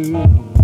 Oh.